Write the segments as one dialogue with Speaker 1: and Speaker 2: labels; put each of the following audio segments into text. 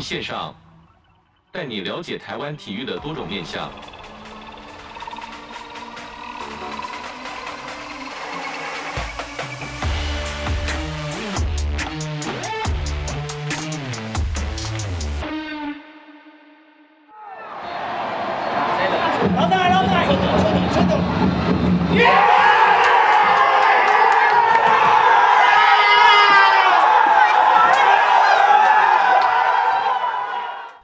Speaker 1: 线上，带你了解台湾体育的多种面向。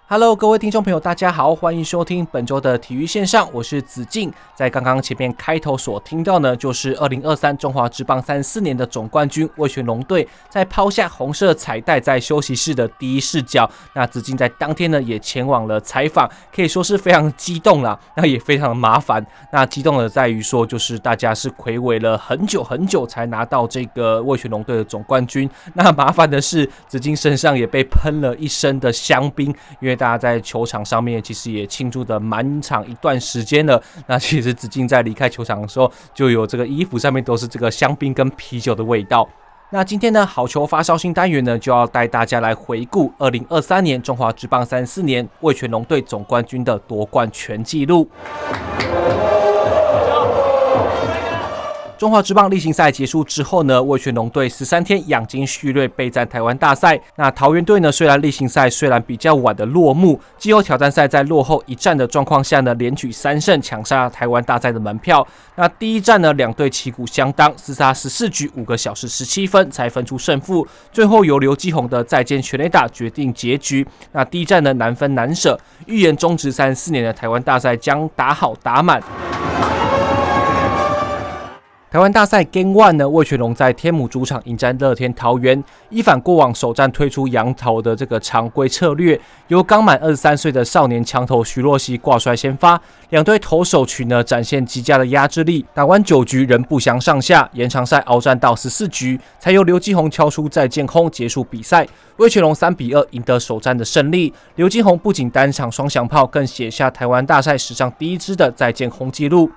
Speaker 2: Hello，各位听众朋友，大家好，欢迎收听本周的体育线上，我是子敬。在刚刚前面开头所听到呢，就是二零二三中华职棒三十四年的总冠军味全龙队在抛下红色彩带在休息室的第一视角。那子敬在当天呢也前往了采访，可以说是非常激动啦，那也非常的麻烦。那激动的在于说，就是大家是睽违了很久很久才拿到这个味全龙队的总冠军。那麻烦的是，子敬身上也被喷了一身的香槟，因为。大家在球场上面其实也庆祝的蛮长一段时间了。那其实子敬在离开球场的时候，就有这个衣服上面都是这个香槟跟啤酒的味道。那今天呢，好球发烧新单元呢，就要带大家来回顾二零二三年中华职棒三四年魏全龙队总冠军的夺冠全纪录。中华职棒例行赛结束之后呢，魏全龙队十三天养精蓄锐备战台湾大赛。那桃园队呢，虽然例行赛虽然比较晚的落幕，季后挑战赛在落后一战的状况下呢，连取三胜抢下台湾大赛的门票。那第一战呢，两队旗鼓相当，厮杀十四局五个小时十七分才分出胜负，最后由刘基鸿的再见全垒打决定结局。那第一战呢，难分难舍，预言中职三十四年的台湾大赛将打好打满。台湾大赛 Game One 呢，味全龙在天母主场迎战乐天桃园，依反过往首战推出洋投的这个常规策略，由刚满二十三岁的少年强投徐若曦挂帅先发，两队投手群呢展现极佳的压制力，打完九局仍不相上下，延长赛鏖战到十四局，才由刘基宏敲出再见空结束比赛，味全龙三比二赢得首战的胜利。刘基宏不仅单场双响炮，更写下台湾大赛史上第一支的再见空纪录。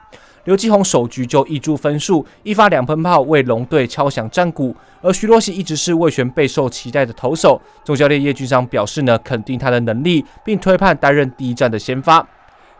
Speaker 2: 刘继宏首局就一注分数，一发两喷炮为龙队敲响战鼓。而徐若曦一直是魏璇备受期待的投手，总教练叶君璋表示呢，肯定他的能力，并推判担任第一战的先发。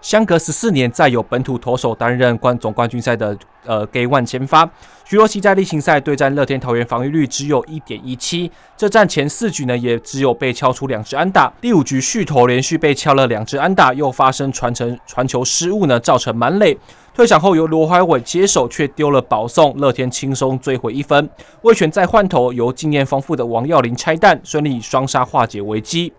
Speaker 2: 相隔十四年，再有本土投手担任冠总冠军赛的呃 Game One 先发。徐若曦在例行赛对战乐天桃园防御率只有一点一七，这战前四局呢也只有被敲出两支安打。第五局续投连续被敲了两支安打，又发生传承传球失误呢，造成满垒。退场后由罗怀伟接手，却丢了保送，乐天轻松追回一分。味全再换头，由经验丰富的王耀林拆弹，顺利双杀化解危机。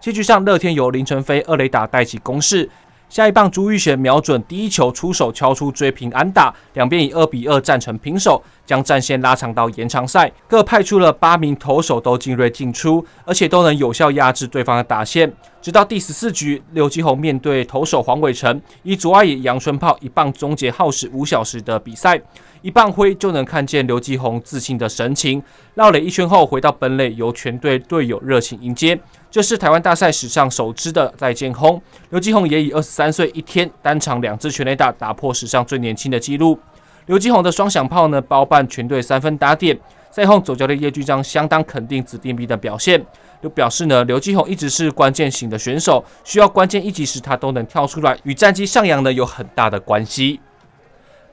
Speaker 2: 七局上，乐天由林承飞二垒打带起攻势。下一棒朱玉贤瞄准第一球出手敲出追平安打，两边以二比二战成平手，将战线拉长到延长赛。各派出了八名投手都精锐进出，而且都能有效压制对方的打线。直到第十四局，刘基鸿面对投手黄伟成，以左外野阳春炮一棒终结耗时五小时的比赛。一棒挥就能看见刘基鸿自信的神情。绕了一圈后回到本垒，由全队队友热情迎接。这是台湾大赛史上首支的再见轰。刘继宏也以二十三岁一天单场两支全垒打打破史上最年轻的纪录。刘继宏的双响炮呢，包办全队三分打点。赛后总教练叶君章相当肯定子弟兵的表现，又表示呢，刘继宏一直是关键型的选手，需要关键一击时他都能跳出来，与战绩上扬呢有很大的关系。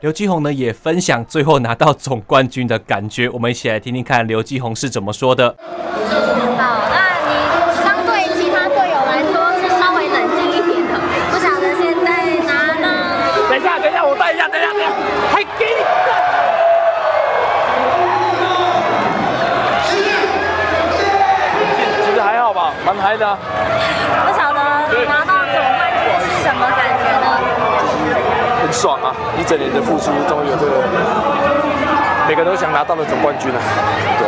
Speaker 2: 刘继宏呢也分享最后拿到总冠军的感觉，我们一起来听听看刘继宏是怎么说的。
Speaker 3: 的。不晓得拿到总冠军是什么感觉呢？
Speaker 4: 很爽啊！一整年的付出，终于有这个，每个人都想拿到的总冠军啊。对。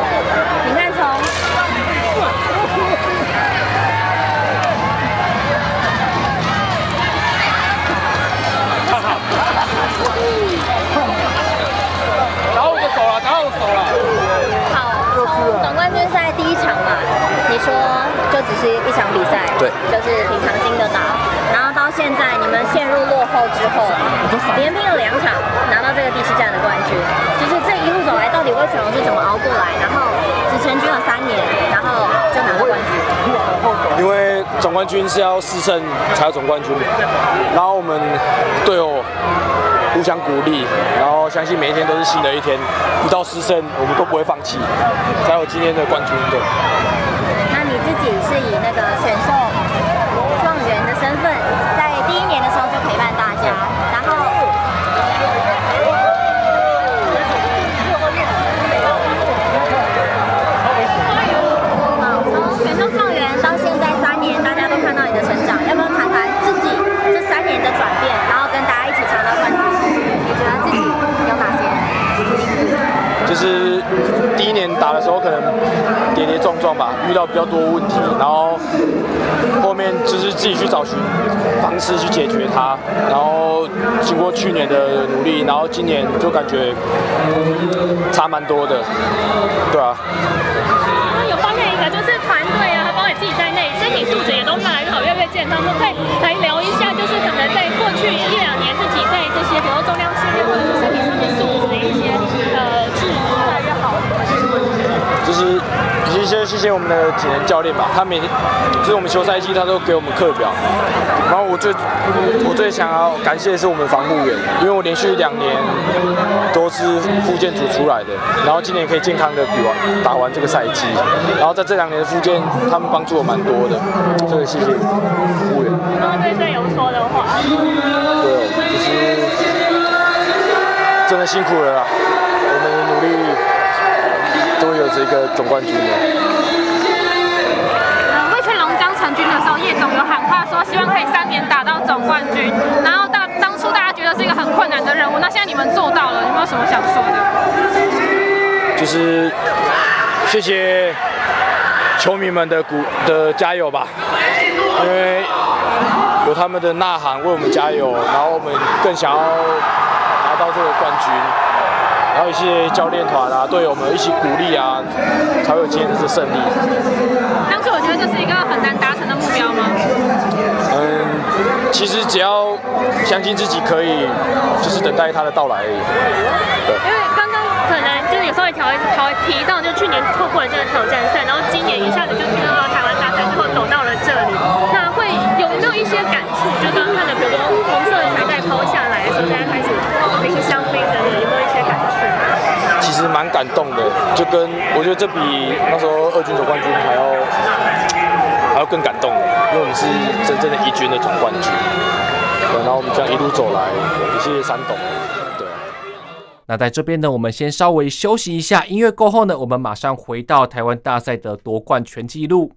Speaker 3: 你说就只是一场比赛，
Speaker 4: 对，
Speaker 3: 就是平常心的打。然后到现在你们陷入落后之后，连拼了两场，拿到这个第七站的冠军，就是这一路走来，到底味全龙是怎么熬过来？然后只前军了三年，然后就拿到冠军。
Speaker 4: 因为总冠军是要四胜才有总冠军，然后我们队友互相鼓励，然后相信每一天都是新的一天，不到四胜我们都不会放弃，才有今天的冠军。对。
Speaker 3: 那你自己是以那个选秀状元的身份，在第一年的时候就陪伴大家，然后。
Speaker 4: 就是第一年打的时候可能跌跌撞撞吧，遇到比较多问题，然后后面就是自己去找寻方式去解决它，然后经过去年的努力，然后今年就感觉差蛮多的，对啊。
Speaker 5: 那有发现一个就是团队啊，包括自己在内，身体素质也都越来越好，越来越健康，都可以来聊一下，就是可能在过去一两年自己在这些，比如重量训练或者是身体上面素质的一些呃。
Speaker 4: 就是谢谢谢谢我们的体能教练吧，他每天就是我们休赛季他都给我们课表，然后我最我最想要感谢的是我们防护员，因为我连续两年都是复健组出来的，然后今年可以健康的比完打完这个赛季，然后在这两年的复健，他们帮助我蛮多的，这个谢谢服务员。
Speaker 5: 然后对队友说的话，
Speaker 4: 对，就是真的辛苦了。都有这个总冠军的。
Speaker 5: 呃，味全龙刚成军的时候，叶总有喊话说，希望可以三年打到总冠军。然后当当初大家觉得是一个很困难的任务，那现在你们做到了，有没有什么想说的？
Speaker 4: 就是谢谢球迷们的鼓的加油吧，因为有他们的呐喊为我们加油，然后我们更想要拿到这个冠军。还有一些教练团啊，队友们一起鼓励啊，才会有今天的这胜利。
Speaker 5: 当初我觉得这是一个很难达成的目标吗？
Speaker 4: 嗯，其实只要相信自己可以，就是等待他的到来而已。对。
Speaker 5: 因为刚刚可能就是有稍微调一调提到，就去年错过了这个挑战赛，然后今年一下子就进入到台湾大赛最后走到了这里，那会有没有一些感触？就刚刚看的，比如说红色的彩带抛下来的时候，大家开始冰香槟的，有没有一些感触？
Speaker 4: 其实蛮感动的，就跟我觉得这比那时候二军总冠军还要还要更感动，因为我们是真正的一军的总冠军。对，然后我们这样一路走来，也谢谢山董。对。
Speaker 2: 那在这边呢，我们先稍微休息一下，音乐过后呢，我们马上回到台湾大赛的夺冠全纪录。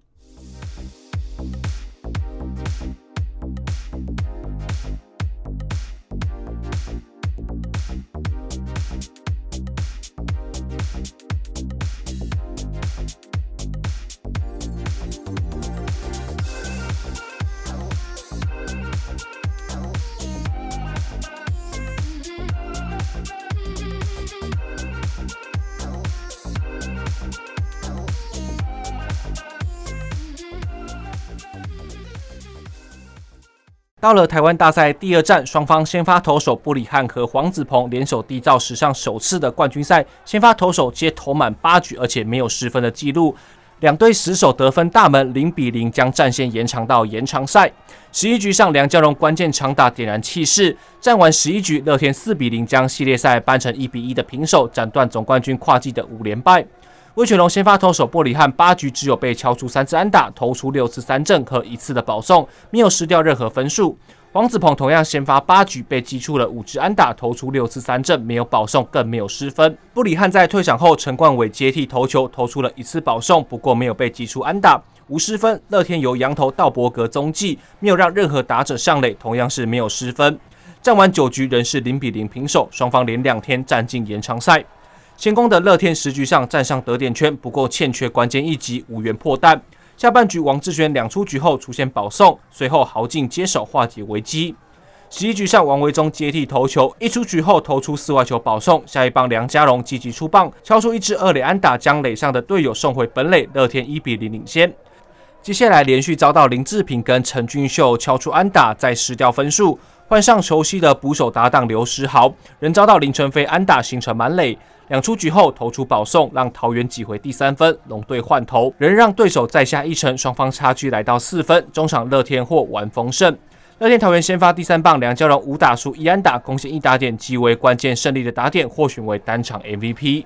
Speaker 2: 到了台湾大赛第二战，双方先发投手布里汉和黄子鹏联手缔造史上首次的冠军赛。先发投手皆投满八局，而且没有失分的记录。两队死守得分大门，零比零将战线延长到延长赛。十一局上，梁家荣关键长打点燃气势。战完十一局，乐天四比零将系列赛扳成一比一的平手，斩断总冠军跨季的五连败。味全龙先发投手布里汉八局只有被敲出三次安打，投出六次三振和一次的保送，没有失掉任何分数。黄子鹏同样先发八局被击出了五支安打，投出六次三振，没有保送，更没有失分。布里汉在退场后，陈冠伟接替投球，投出了一次保送，不过没有被击出安打，无失分。乐天由洋投道伯格中继，没有让任何打者上垒，同样是没有失分。战完九局仍是零比零平手，双方连两天战进延长赛。先攻的乐天十局上站上得点圈，不过欠缺关键一击，无缘破蛋。下半局王志轩两出局后出现保送，随后豪进接手化解危机。十一局上王维忠接替投球，一出局后投出四外球保送。下一棒梁家荣积极出棒，敲出一支二垒安打，将垒上的队友送回本垒，乐天一比零领先。接下来连续遭到林志平跟陈俊秀敲出安打，再失掉分数。换上熟悉的捕手搭档刘诗豪，仍遭到林承飞安打形成满垒。两出局后投出保送，让桃园挤回第三分。龙队换投，仍让对手再下一城，双方差距来到四分。中场乐天获完封胜。乐天桃园先发第三棒梁家荣五打数一安打，贡献一打点，即为关键胜利的打点，获选为单场 MVP。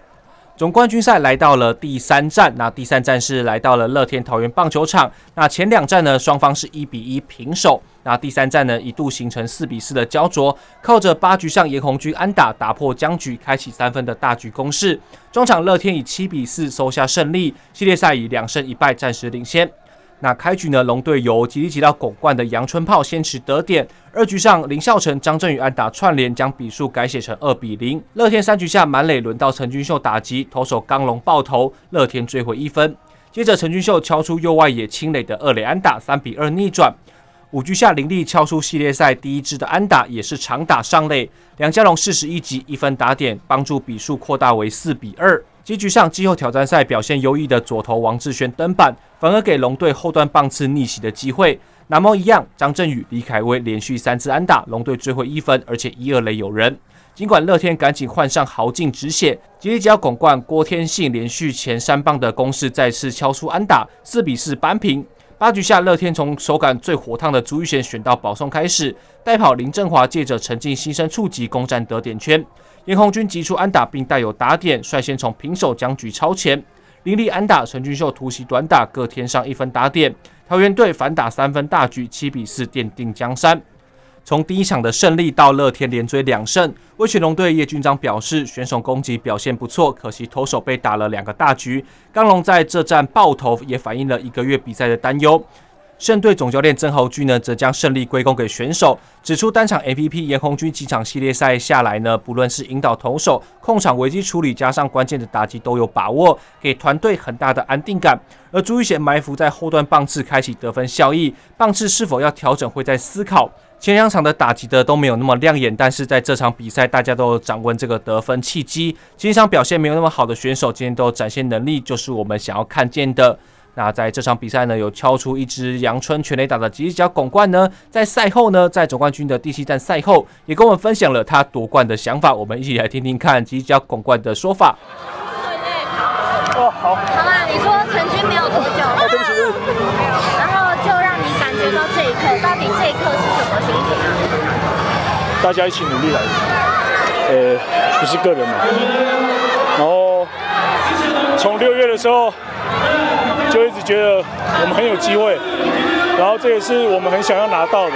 Speaker 2: 总冠军赛来到了第三站，那第三站是来到了乐天桃园棒球场。那前两站呢，双方是一比一平手。那第三站呢，一度形成四比四的焦灼，靠着八局上严红军安打打破僵局，开启三分的大局攻势。中场乐天以七比四收下胜利，系列赛以两胜一败暂时领先。那开局呢，龙队由吉力吉到巩冠的杨春炮先驰得点，二局上林孝成、张振宇安打串联，将比数改写成二比零。乐天三局下满垒，轮到陈俊秀打击，投手刚龙爆头，乐天追回一分。接着陈俊秀敲出右外野清垒的二垒安打，三比二逆转。五局下林立敲出系列赛第一支的安打，也是长打上垒。梁家龙四十一击一分打点，帮助比数扩大为四比二。七局上季后挑战赛表现优异的左投王志轩登板，反而给龙队后段棒次逆袭的机会。南猫一样，张振宇、李凯威连续三次安打，龙队追回一分，而且一二垒有人。尽管乐天赶紧换上豪进止血，吉力吉捞巩冠郭天信连续前三棒的攻势再次敲出安打，四比四扳平。八局下，乐天从手感最火烫的朱玉贤选到保送开始，代跑林振华借着陈进新生触击攻占得点圈。严红军击出安打，并带有打点，率先从平手僵局超前。林立安打，陈俊秀突袭短打，各添上一分打点。桃园队反打三分大局，七比四奠定江山。从第一场的胜利到乐天连追两胜，味全龙队叶君章表示，选手攻击表现不错，可惜投手被打了两个大局。刚龙在这战爆头，也反映了一个月比赛的担忧。胜队总教练曾豪駒呢，则将胜利归功给选手，指出单场 MVP 严红军几场系列赛下来呢，不论是引导投手、控场危机处理，加上关键的打击都有把握，给团队很大的安定感。而朱玉贤埋伏在后段棒次开启得分效益，棒次是否要调整会在思考。前两场的打击的都没有那么亮眼，但是在这场比赛大家都有掌握这个得分契机。前场表现没有那么好的选手，今天都有展现能力，就是我们想要看见的。那在这场比赛呢，有敲出一支阳春全垒打的吉吉捞巩冠呢，在赛后呢，在总冠军的第七站赛后，也跟我们分享了他夺冠的想法。我们一起来听听看吉吉捞巩冠的说法。
Speaker 3: 哦，好。好啦，你说成军没有多久，哦，对不起，对不起。然后就让你感觉到这一刻，到底这一刻是什么心情啊？
Speaker 6: 大家一起努力来，呃，不是个人嘛。然后从六月的时候。就一直觉得我们很有机会，然后这也是我们很想要拿到的。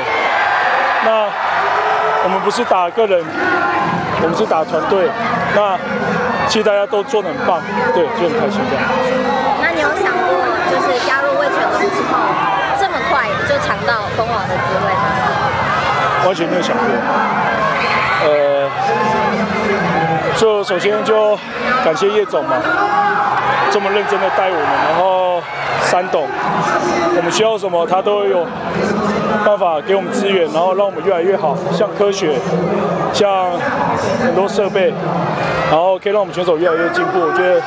Speaker 6: 那我们不是打个人，我们是打团队。那其实大家都做的很棒，对，就很开心这样。
Speaker 3: 那你有想过，就是加入味全龙之后，这么快就尝到封王的滋味吗？
Speaker 6: 完全没有想过。呃，就首先就感谢叶总嘛。这么认真的带我们，然后三董，我们需要什么，他都有办法给我们资源，然后让我们越来越好，像科学，像很多设备，然后可以让我们选手越来越进步。我觉得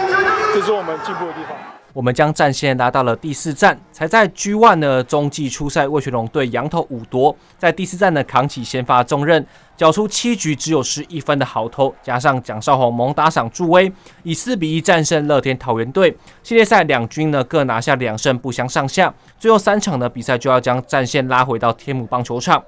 Speaker 6: 这是我们进步的地方。
Speaker 2: 我们将战线拉到了第四站，才在 G1 的中继出赛，魏全龙对羊头武夺在第四站呢扛起先发重任，缴出七局只有失一分的好投，加上蒋少宏猛打赏助威，以四比一战胜乐天桃园队。系列赛两军呢各拿下两胜，不相上下。最后三场的比赛就要将战线拉回到天母棒球场。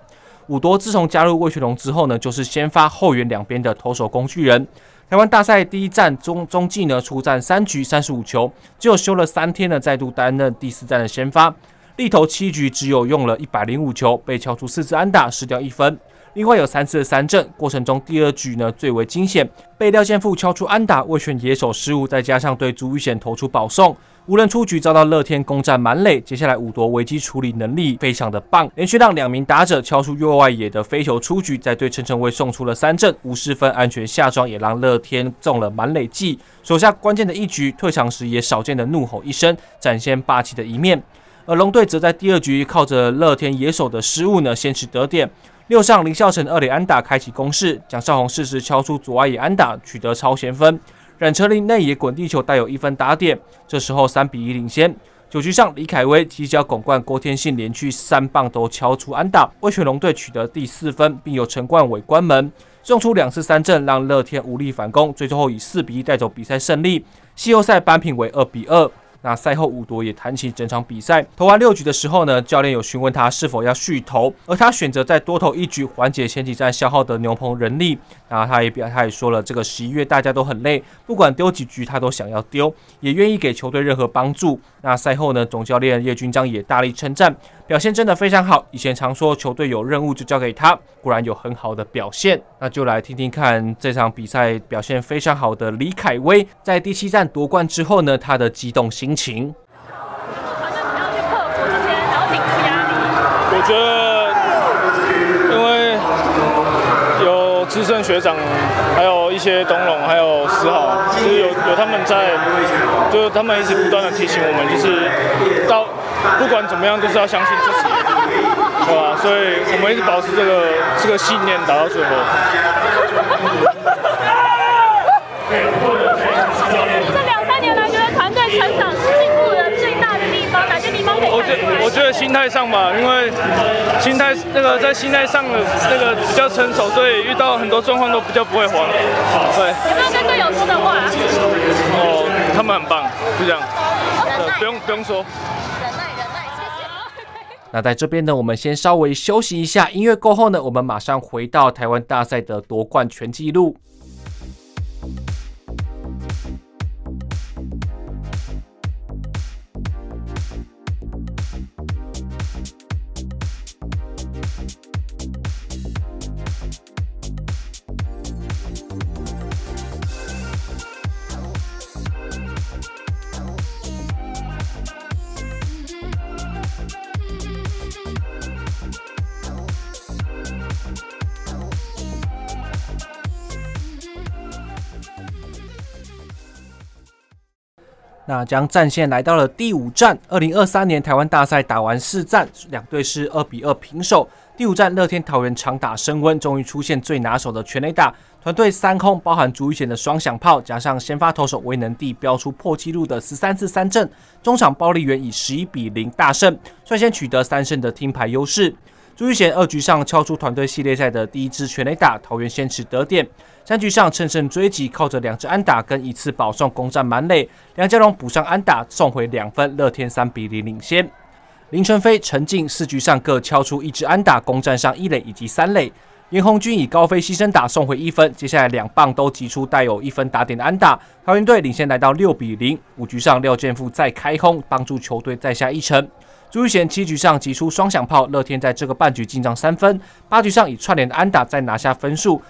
Speaker 2: 武夺自从加入魏全龙之后呢，就是先发后援两边的投手工具人。台湾大赛第一战中中继呢，出战三局三十五球，只有休了三天呢，再度担任第四战的先发。力投七局，只有用了一百零五球，被敲出四次安打，失掉一分。另外有三次的三振，过程中第二局呢最为惊险，被廖建富敲出安打，为选野手失误，再加上对朱育贤投出保送。无人出局，遭到乐天攻占满垒。接下来五夺危机处理能力非常的棒，连续让两名打者敲出右外野的飞球出局，再对陈晨威送出了三振，无失分安全下庄，也让乐天中了满垒计。手下关键的一局，退场时也少见的怒吼一声，展现霸气的一面。而龙队则在第二局靠着乐天野手的失误呢，先取得点。六上林孝成二垒安打开启攻势，蒋少红适时敲出左外野安打，取得超前分。冉车林内野滚地球带有一分打点，这时候三比一领先。九局上，李凯威、犄角拱冠郭天信连续三棒都敲出安打，味全龙队取得第四分，并由陈冠伟关门，送出两次三振，让乐天无力反攻，最终以四比一带走比赛胜利。季后赛扳平为二比二。那赛后，伍夺也谈起整场比赛。投完六局的时候呢，教练有询问他是否要续投，而他选择再多投一局，缓解前几站消耗的牛棚人力。然后他也表，他也说了，这个十一月大家都很累，不管丢几局他都想要丢，也愿意给球队任何帮助。那赛后呢，总教练叶军章也大力称赞，表现真的非常好。以前常说球队有任务就交给他，果然有很好的表现。那就来听听看这场比赛表现非常好的李凯威，在第七站夺冠之后呢，他的激动心情。
Speaker 5: 好像你要去克服这些，然后顶住压力。
Speaker 6: 我觉得，因为有资深学长，还有一些东龙，还有思豪，就是有有他们在，就是他们一直不断的提醒我们，就是到不管怎么样，都是要相信自己，对吧？所以我们一直保持这个这个信念，打到最后。
Speaker 5: 这两三年来，觉得团队成长进步的最大的地方，哪些地方可以？
Speaker 6: 我觉我觉得心态上吧，因为心态那个在心态上的那个比较成熟，所以遇到很多状况都比较不会慌。对。
Speaker 5: 有没有跟队友说的话？
Speaker 6: 哦，他们很棒，就这样。不用不用
Speaker 3: 说。
Speaker 2: 那在这边呢，我们先稍微休息一下，音乐过后呢，我们马上回到台湾大赛的夺冠全纪录。那将战线来到了第五战，二零二三年台湾大赛打完四战，两队是二比二平手。第五战，乐天桃园长打升温，终于出现最拿手的全垒打，团队三轰，包含朱玉贤的双响炮，加上先发投手威能帝飙出破纪录的十三次三振，中场暴力猿以十一比零大胜，率先取得三胜的听牌优势。朱玉贤二局上敲出团队系列赛的第一支全垒打，桃园先驰得点。三局上乘胜追击，靠着两支安打跟一次保送攻占满垒，梁家荣补上安打送回两分，乐天三比零领先。林承飞、陈进四局上各敲出一支安打，攻占上一垒以及三垒。严鸿钧以高飞牺牲打送回一分，接下来两棒都击出带有一分打点的安打，桃园队领先来到六比零。五局上廖健富再开轰，帮助球队再下一城。朱玉贤七局上击出双响炮，乐天在这个半局进账三分。八局上以串联的安打再拿下分数，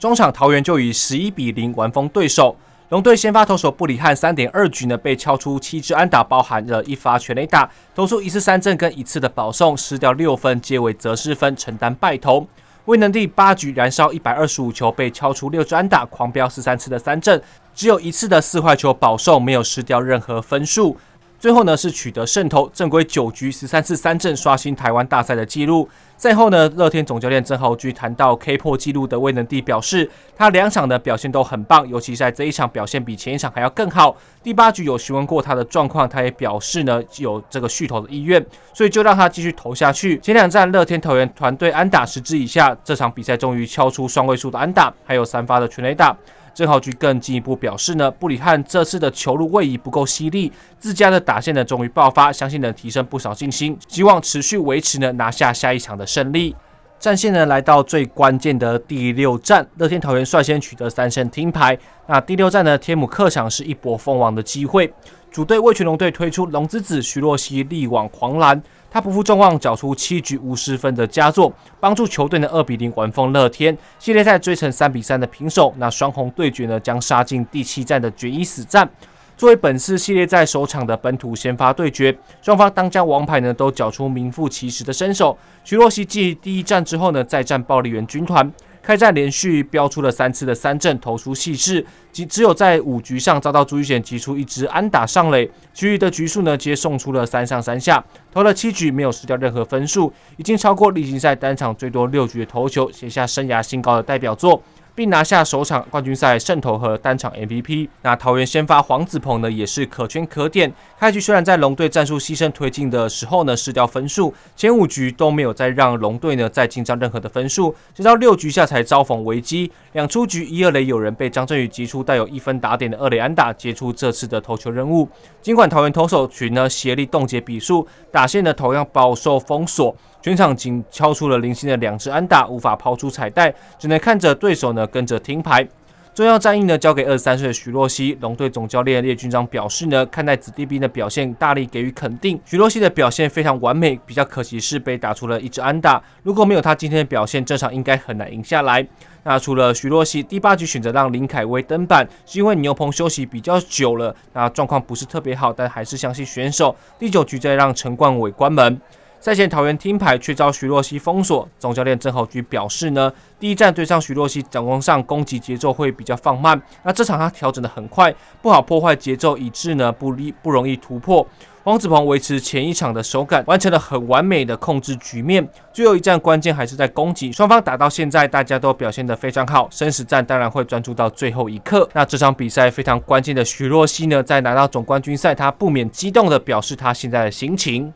Speaker 2: 中场桃园就以十一比零完封对手。龙队先发投手布里汉三点二局呢被敲出七支安打，包含了一发全垒打，投出一次三振跟一次的保送，失掉六分，皆为则失分，承担败投。威能第八局燃烧一百二十五球，被敲出六支安打，狂飙十三次的三振，只有一次的四坏球保送，没有失掉任何分数。最后呢是取得胜投，正规九局十三次三振，刷新台湾大赛的纪录。赛后呢，乐天总教练郑豪駒谈到 K 破纪录的威能帝，表示他两场的表现都很棒，尤其在这一场表现比前一场还要更好。第八局有询问过他的状况，他也表示呢有这个续投的意愿，所以就让他继续投下去。前两战乐天投员团队安打十支以下，这场比赛终于敲出双位数的安打，还有三发的全垒打。曾豪駒更进一步表示呢，布里汉这次的球路位移不够犀利，自家的打线呢终于爆发，相信能提升不少信心，希望持续维持呢拿下下一场的胜利。战线呢来到最关键的第六战，乐天桃园率先取得三胜听牌。那第六战呢，天母客场是一搏封王的机会，主队味全龙队推出龙之子徐若曦力挽狂澜。他不负众望，缴出七局无失分的佳作，帮助球队呢二比零完封乐天。系列赛追成三比三的平手，那双红对决呢将杀进第七战的决一死战。作为本次系列赛首场的本土先发对决，双方当家王牌呢都缴出名副其实的身手。徐若曦继第一战之后呢，再战暴力员军团。开战连续飙出了三次的三振，投出气势，只只有在五局上遭到朱玉贤击出一支安打上垒，其余的局数呢皆送出了三上三下，投了七局没有失掉任何分数，已经超过例行赛单场最多六局的投球，写下生涯新高的代表作。并拿下首场冠军赛胜投和单场 MVP。那桃园先发黄子鹏呢，也是可圈可点。开局虽然在龙队战术牺牲推进的时候呢失掉分数，前五局都没有再让龙队呢再进账任何的分数，直到六局下才遭逢危机，两出局一二垒有人被张振宇击出带有一分打点的二垒安打，接出这次的投球任务。尽管桃园投手群呢协力冻结比数，打线呢同样饱受封锁。全场仅敲出了零星的两支安打，无法抛出彩带，只能看着对手呢跟着听牌。重要战役呢交给二十三岁的徐若曦，龙队总教练叶君璋表示呢，看待子弟兵的表现，大力给予肯定。徐若曦的表现非常完美，比较可惜是被打出了一支安打。如果没有他今天的表现，这场应该很难赢下来。那除了徐若曦，第八局选择让林凯威登板，是因为牛棚休息比较久了，那状况不是特别好，但还是相信选手。第九局再让陈冠伟关门。赛前桃园听牌却遭徐若曦封锁，总教练郑浩局表示呢，第一战对上徐若曦，掌握上攻击节奏会比较放慢，那这场他调整得很快，不好破坏节奏，以致呢不利不容易突破。黄子鹏维持前一场的手感，完成了很完美的控制局面。最后一战关键还是在攻击，双方打到现在大家都表现得非常好，生死战当然会专注到最后一刻。那这场比赛非常关键的徐若曦呢，在拿到总冠军赛，他不免激动地表示他现在的心情。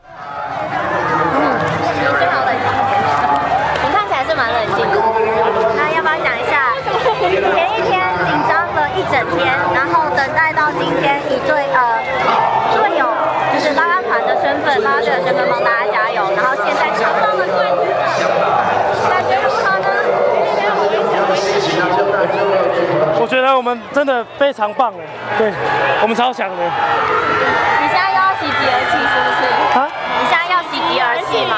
Speaker 3: 整天，然后等待到今天，以队呃队友就是拉拉团的身份，拉拉队的身份帮大家加油。然后现在抢到了冠军，感觉如何呢？
Speaker 6: 我觉得我们真的非常棒哎，对，我们超强的。
Speaker 3: 你现在又要喜极而泣是不是？啊？你现在要喜极而泣吗？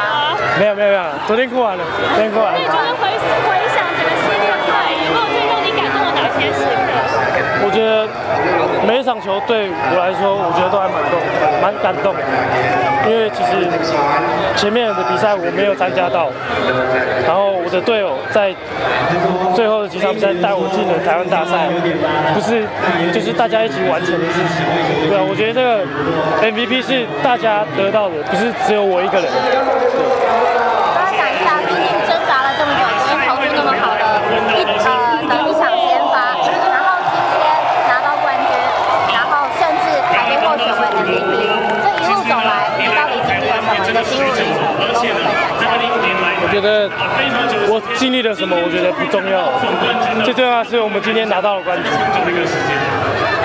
Speaker 6: 没有没有没有，昨天哭完了，昨天哭完了。
Speaker 5: 你觉得回回些时刻？
Speaker 6: 我觉得每一场球对我来说，我觉得都还蛮动，蛮感动的。因为其实前面的比赛我没有参加到，然后我的队友在最后的几场比赛带我进了台湾大赛，不是就是大家一起完成的事情。对啊，我觉得这个 MVP 是大家得到的，不是只有我一个人。
Speaker 3: 我要讲一下，毕竟挣扎了这么久，终于投出这么好的一呃的一场先发。
Speaker 6: 我觉得我经历了什么，我觉得不重要，最重要的是我们今天拿到了冠军。
Speaker 5: 那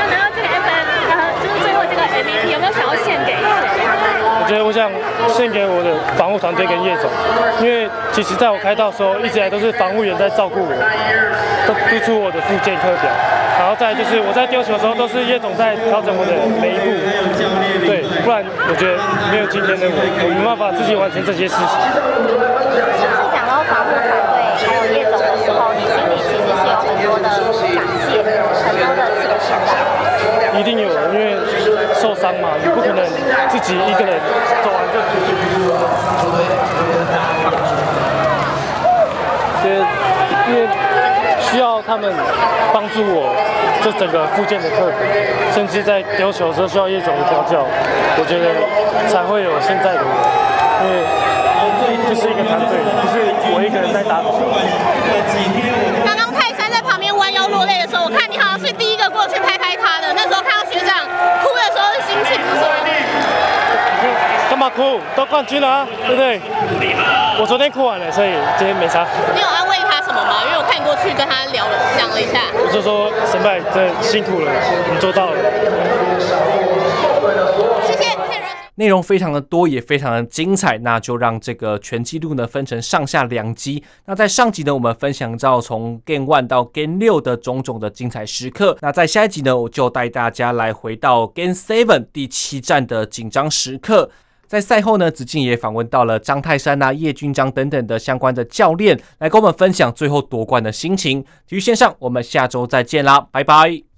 Speaker 5: 拿到这个 FM，然后就是最后这个 MVP，有没有想要献给谁？
Speaker 6: 我觉得我想献给我的防护团队跟叶总，因为其实在我开道的时候，一直以来都是防护员在照顾我，都督促我的复健课表，然后再就是我在丢球的时候，都是叶总在调整我的每一步，对，不然我觉得没有今天的我，我没办法自己完成这些事情。
Speaker 3: 讲到防护团队还有叶总的时候，你心里其实是有很多的感谢，很多的情绪在？
Speaker 6: 一定有，因为受伤嘛，你不可能自己一个人走完这出去。对，因为需要他们帮助我，这整个复健的课程，甚至在丢球的时候需要叶总的调教，我觉得才会有现在的我。因为这是一个团队，不是我一个人在打球。
Speaker 5: 刚刚泰山在旁边弯腰落泪的时候，我看你好像是第一个过去拍拍他的，那时候看到学长哭的时候的心情是什么？
Speaker 6: 干嘛哭？都冠军了啊，对不对？我昨天哭完了，所以今天没啥。
Speaker 5: 你有安慰他什么吗？因为我看过去跟他聊了，讲了一下。
Speaker 6: 我就说神拜，真的辛苦了，你做到了。
Speaker 2: 内容非常的多，也非常的精彩，那就让这个全纪录呢分成上下两集。那在上集呢，我们分享到从 Game One 到 Game 六的种种的精彩时刻。那在下一集呢，我就带大家来回到 Game Seven 第七站的紧张时刻。在赛后呢，子敬也访问到了张泰山啊、叶军章等等的相关的教练，来跟我们分享最后夺冠的心情。体育线上，我们下周再见啦，拜拜。